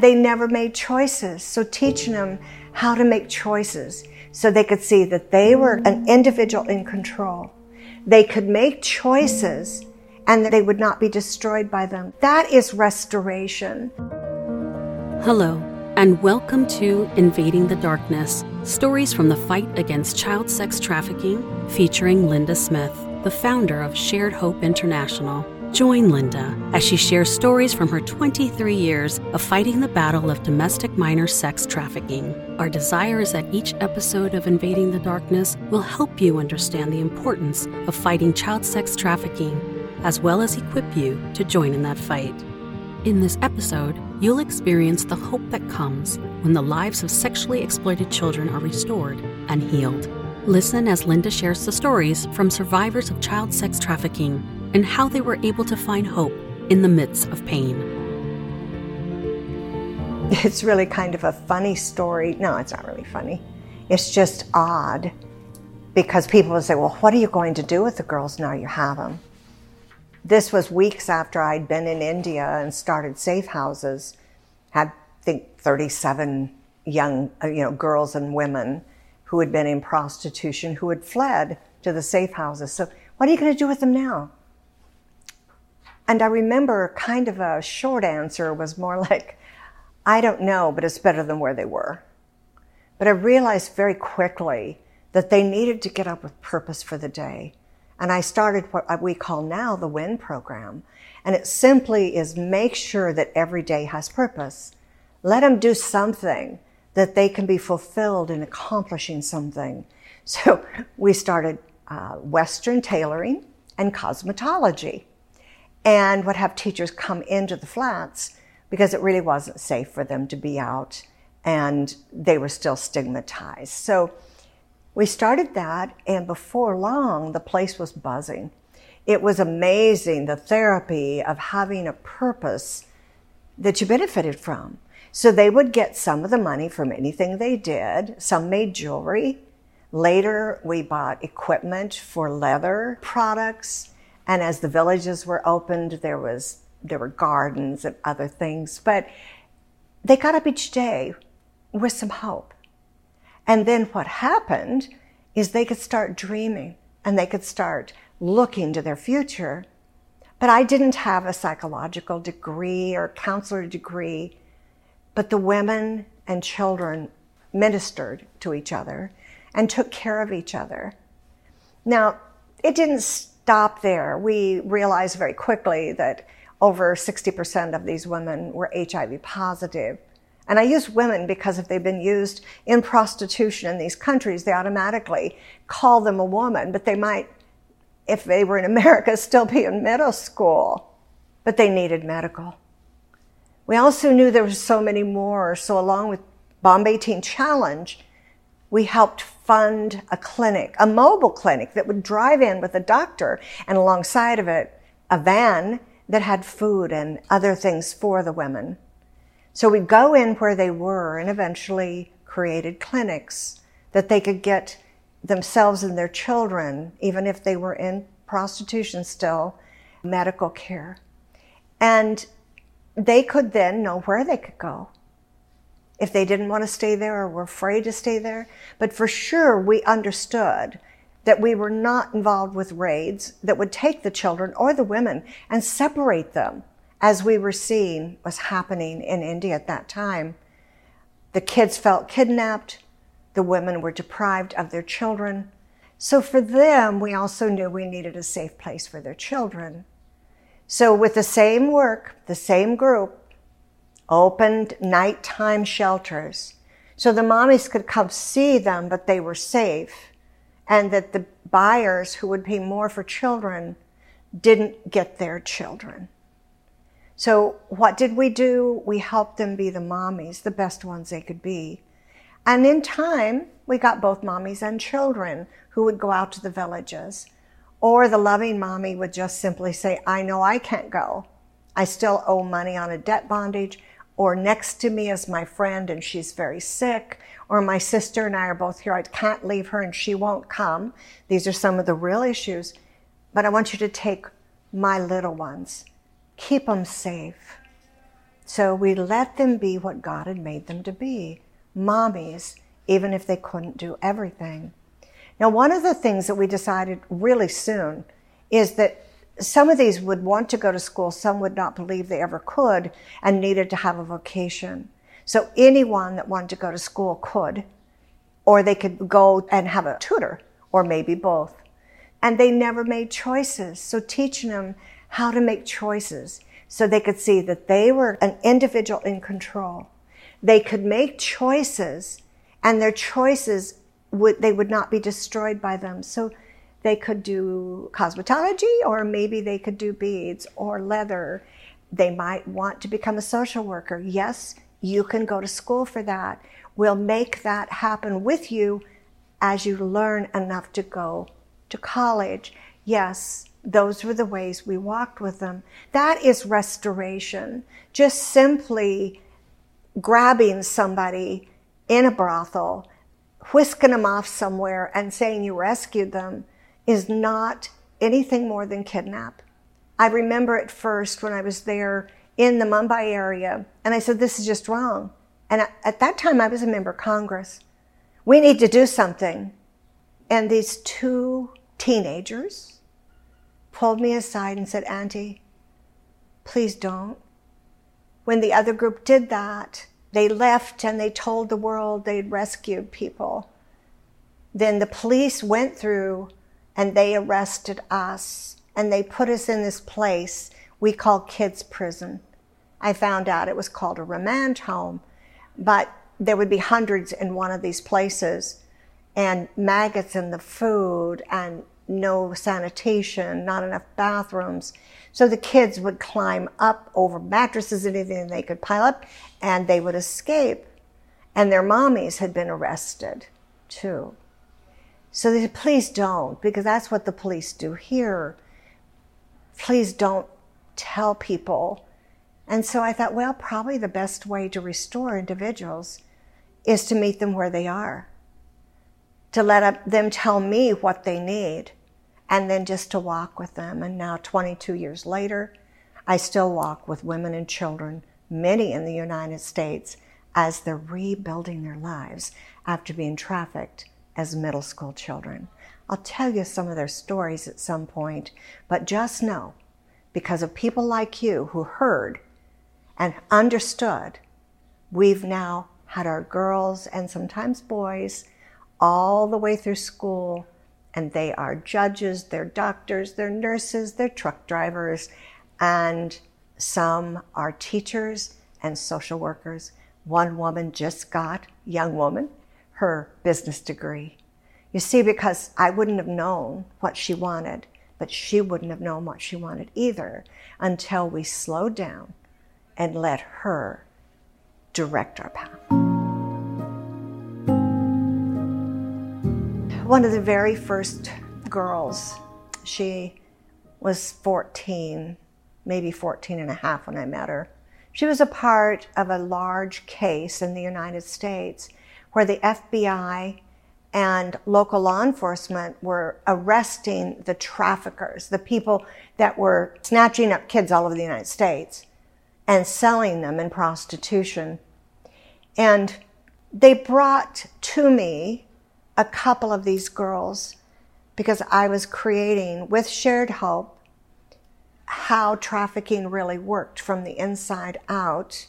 They never made choices. So teaching them how to make choices so they could see that they were an individual in control. They could make choices and that they would not be destroyed by them. That is restoration. Hello, and welcome to Invading the Darkness Stories from the Fight Against Child Sex Trafficking, featuring Linda Smith, the founder of Shared Hope International. Join Linda as she shares stories from her 23 years of fighting the battle of domestic minor sex trafficking. Our desire is that each episode of Invading the Darkness will help you understand the importance of fighting child sex trafficking, as well as equip you to join in that fight. In this episode, you'll experience the hope that comes when the lives of sexually exploited children are restored and healed. Listen as Linda shares the stories from survivors of child sex trafficking and how they were able to find hope in the midst of pain. It's really kind of a funny story. No, it's not really funny. It's just odd because people would say, Well, what are you going to do with the girls now you have them? This was weeks after I'd been in India and started safe houses, had, I think, 37 young uh, you know, girls and women who had been in prostitution who had fled to the safe houses. So, what are you going to do with them now? And I remember kind of a short answer was more like, I don't know, but it's better than where they were. But I realized very quickly that they needed to get up with purpose for the day. And I started what we call now the WIN program. And it simply is make sure that every day has purpose. Let them do something that they can be fulfilled in accomplishing something. So we started uh, Western tailoring and cosmetology and would have teachers come into the flats because it really wasn't safe for them to be out and they were still stigmatized. So we started that, and before long, the place was buzzing. It was amazing the therapy of having a purpose that you benefited from. So they would get some of the money from anything they did. Some made jewelry. Later, we bought equipment for leather products. And as the villages were opened, there was there were gardens and other things. But they got up each day with some hope. And then what happened is they could start dreaming and they could start looking to their future. But I didn't have a psychological degree or counselor degree, but the women and children ministered to each other and took care of each other. Now, it didn't stop there. We realized very quickly that over 60% of these women were HIV positive. And I use women because if they've been used in prostitution in these countries, they automatically call them a woman, but they might, if they were in America, still be in middle school. But they needed medical. We also knew there were so many more. So along with Bombay Teen Challenge, we helped fund a clinic, a mobile clinic that would drive in with a doctor and alongside of it, a van that had food and other things for the women. So we'd go in where they were and eventually created clinics that they could get themselves and their children, even if they were in prostitution still, medical care. And they could then know where they could go if they didn't want to stay there or were afraid to stay there. But for sure, we understood that we were not involved with raids that would take the children or the women and separate them, as we were seeing was happening in India at that time. The kids felt kidnapped, the women were deprived of their children. So for them, we also knew we needed a safe place for their children. So with the same work, the same group, opened nighttime shelters so the mommies could come see them, but they were safe, and that the buyers who would pay more for children didn't get their children. So what did we do? We helped them be the mommies, the best ones they could be. And in time, we got both mommies and children who would go out to the villages. Or the loving mommy would just simply say, I know I can't go. I still owe money on a debt bondage or next to me is my friend and she's very sick, or my sister and I are both here. I can't leave her and she won't come. These are some of the real issues. But I want you to take my little ones, keep them safe. So we let them be what God had made them to be mommies, even if they couldn't do everything. Now, one of the things that we decided really soon is that some of these would want to go to school, some would not believe they ever could and needed to have a vocation. So anyone that wanted to go to school could, or they could go and have a tutor, or maybe both. And they never made choices. So teaching them how to make choices so they could see that they were an individual in control. They could make choices and their choices would, they would not be destroyed by them. So they could do cosmetology or maybe they could do beads or leather. They might want to become a social worker. Yes, you can go to school for that. We'll make that happen with you as you learn enough to go to college. Yes, those were the ways we walked with them. That is restoration. Just simply grabbing somebody in a brothel, whisking them off somewhere and saying you rescued them is not anything more than kidnap. I remember at first when I was there in the Mumbai area, and I said, This is just wrong. And at that time, I was a member of Congress. We need to do something. And these two teenagers pulled me aside and said, Auntie, please don't. When the other group did that, they left and they told the world they'd rescued people. Then the police went through and they arrested us and they put us in this place we call kids prison. I found out it was called a remand home, but there would be hundreds in one of these places and maggots in the food and no sanitation, not enough bathrooms. So the kids would climb up over mattresses, and anything they could pile up, and they would escape. And their mommies had been arrested too. So they said, please don't, because that's what the police do here. Please don't tell people. And so I thought, well, probably the best way to restore individuals is to meet them where they are, to let them tell me what they need, and then just to walk with them. And now, 22 years later, I still walk with women and children, many in the United States, as they're rebuilding their lives after being trafficked as middle school children. I'll tell you some of their stories at some point, but just know, because of people like you who heard and understood, we've now had our girls and sometimes boys all the way through school, and they are judges, they're doctors, they're nurses, they're truck drivers, and some are teachers and social workers. One woman just got, young woman, her business degree. You see, because I wouldn't have known what she wanted, but she wouldn't have known what she wanted either until we slowed down and let her direct our path. One of the very first girls, she was 14, maybe 14 and a half when I met her. She was a part of a large case in the United States where the FBI and local law enforcement were arresting the traffickers, the people that were snatching up kids all over the United States and selling them in prostitution. And they brought to me a couple of these girls because I was creating with Shared Hope how trafficking really worked from the inside out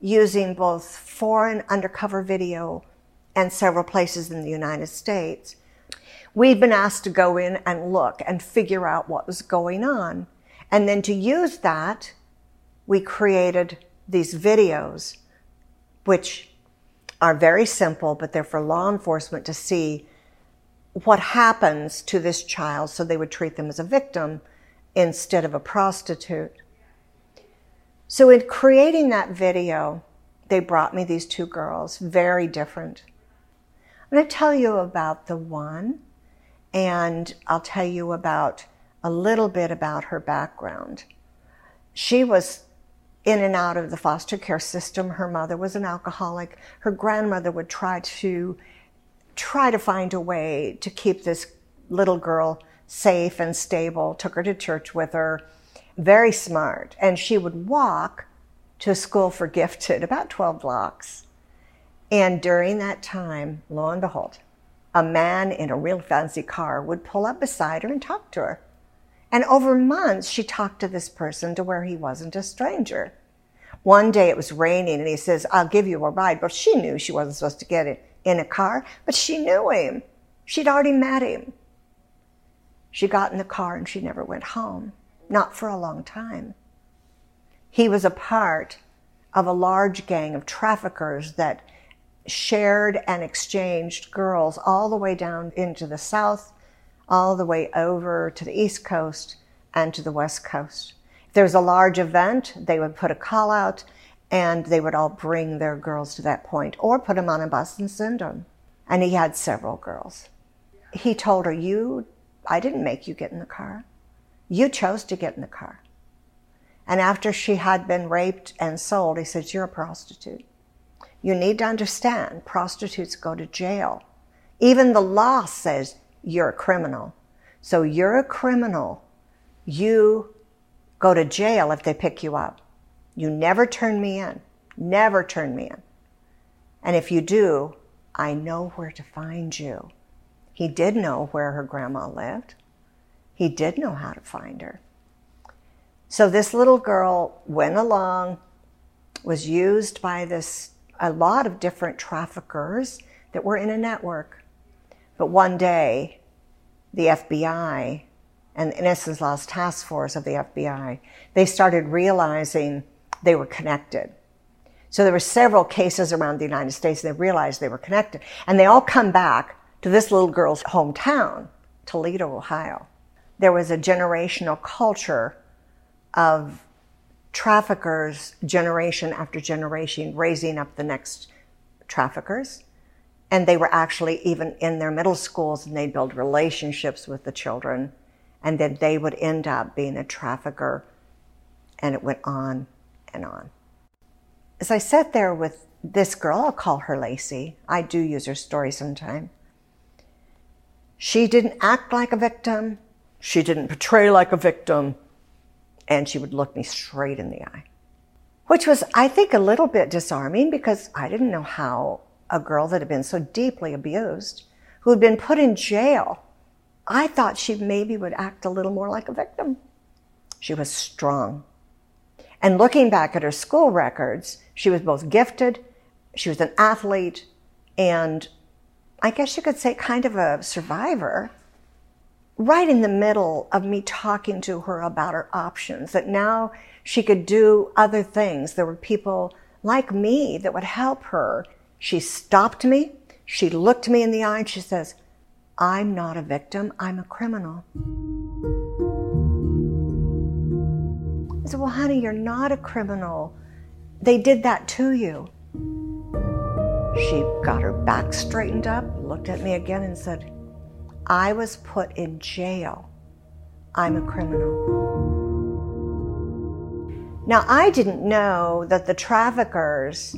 using both foreign undercover video and several places in the United States. We'd been asked to go in and look and figure out what was going on. And then to use that, we created these videos, which are very simple, but they're for law enforcement to see what happens to this child so they would treat them as a victim instead of a prostitute. So in creating that video, they brought me these two girls, very different. I'm going to tell you about the one, and I'll tell you about a little bit about her background. She was in and out of the foster care system. Her mother was an alcoholic. Her grandmother would try to try to find a way to keep this little girl safe and stable. Took her to church with her. Very smart, and she would walk to a school for gifted, about 12 blocks. And during that time, lo and behold, a man in a real fancy car would pull up beside her and talk to her. And over months, she talked to this person to where he wasn't a stranger. One day it was raining and he says, I'll give you a ride. But she knew she wasn't supposed to get it in a car, but she knew him. She'd already met him. She got in the car and she never went home, not for a long time. He was a part of a large gang of traffickers that shared and exchanged girls all the way down into the south, all the way over to the east coast and to the west coast. If there was a large event, they would put a call out and they would all bring their girls to that point or put them on a bus and send them. And he had several girls. He told her, You, I didn't make you get in the car. You chose to get in the car. And after she had been raped and sold, he says, You're a prostitute. You need to understand prostitutes go to jail. Even the law says you're a criminal. So you're a criminal. You go to jail if they pick you up. You never turn me in. Never turn me in. And if you do, I know where to find you. He did know where her grandma lived. He did know how to find her. So this little girl went along, was used by this a lot of different traffickers that were in a network. But one day, the FBI and the Innocence Lost Task Force of the FBI, they started realizing they were connected. So there were several cases around the United States and they realized they were connected. And they all come back to this little girl's hometown, Toledo, Ohio. There was a generational culture of traffickers generation after generation raising up the next traffickers. And they were actually even in their middle schools and they'd build relationships with the children. And then they would end up being a trafficker. And it went on and on. As I sat there with this girl, I'll call her Lacey. I do use her story sometime. She didn't act like a victim. She didn't portray like a victim and she would look me straight in the eye, which was, I think, a little bit disarming because I didn't know how a girl that had been so deeply abused, who had been put in jail, I thought she maybe would act a little more like a victim. She was strong. And looking back at her school records, she was both gifted, she was an athlete, and I guess you could say kind of a survivor right in the middle of me talking to her about her options, that now she could do other things. There were people like me that would help her. She stopped me. She looked me in the eye and she says, I'm not a victim. I'm a criminal. I said, Well, honey, you're not a criminal. They did that to you. She got her back straightened up, looked at me again, and said, I was put in jail. I'm a criminal. Now, I didn't know that the traffickers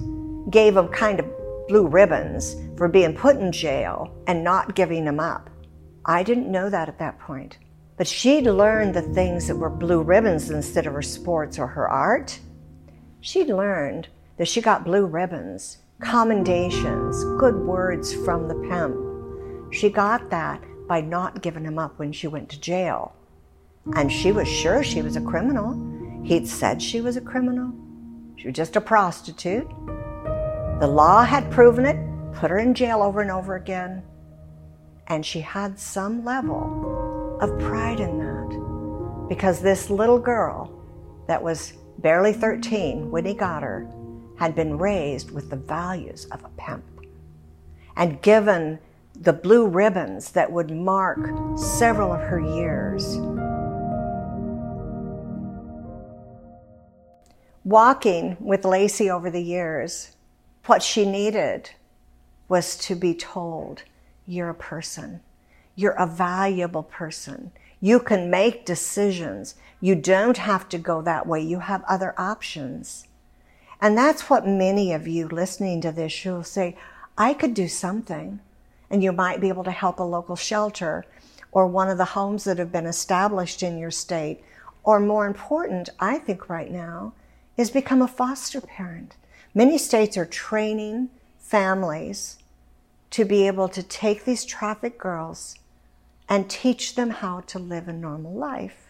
gave them kind of blue ribbons for being put in jail and not giving them up. I didn't know that at that point. But she'd learned the things that were blue ribbons instead of her sports or her art. She'd learned that she got blue ribbons, commendations, good words from the pimp. She got that by not giving him up when she went to jail. And she was sure she was a criminal. He'd said she was a criminal. She was just a prostitute. The law had proven it, put her in jail over and over again. And she had some level of pride in that. Because this little girl that was barely 13 when he got her had been raised with the values of a pimp and given the blue ribbons that would mark several of her years. Walking with Lacey over the years, what she needed was to be told, You're a person. You're a valuable person. You can make decisions. You don't have to go that way. You have other options. And that's what many of you listening to this, you'll say, I could do something and you might be able to help a local shelter or one of the homes that have been established in your state. Or more important, I think right now, is become a foster parent. Many states are training families to be able to take these trafficked girls and teach them how to live a normal life.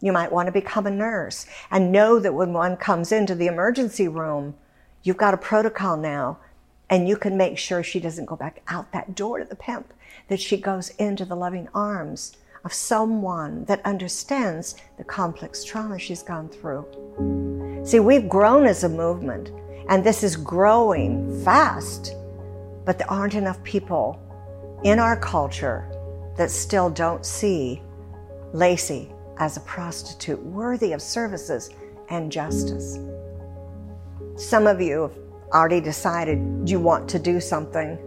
You might want to become a nurse and know that when one comes into the emergency room, you've got a protocol now and you can make sure she doesn't go back out that door to the pimp, that she goes into the loving arms of someone that understands the complex trauma she's gone through. See, we've grown as a movement, and this is growing fast, but there aren't enough people in our culture that still don't see Lacey as a prostitute worthy of services and justice. Some of you have already decided you want to do something.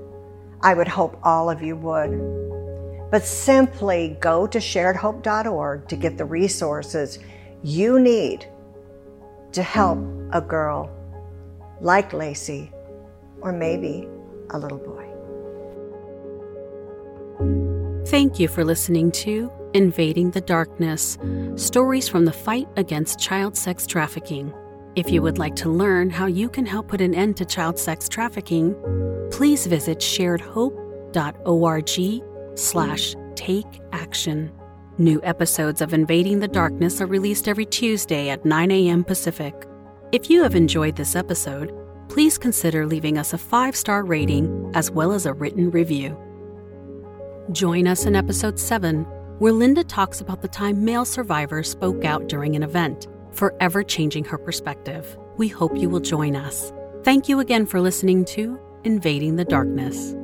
I would hope all of you would. But simply go to sharedhope.org to get the resources you need to help a girl like Lacey or maybe a little boy. Thank you for listening to Invading the Darkness Stories from the Fight Against Child Sex Trafficking. If you would like to learn how you can help put an end to child sex trafficking, please visit sharedhope.org slash take action. New episodes of Invading the Darkness are released every Tuesday at 9 a.m. Pacific. If you have enjoyed this episode, please consider leaving us a five star rating as well as a written review. Join us in episode 7, where Linda talks about the time male survivors spoke out during an event forever changing her perspective. We hope you will join us. Thank you again for listening to Invading the Darkness.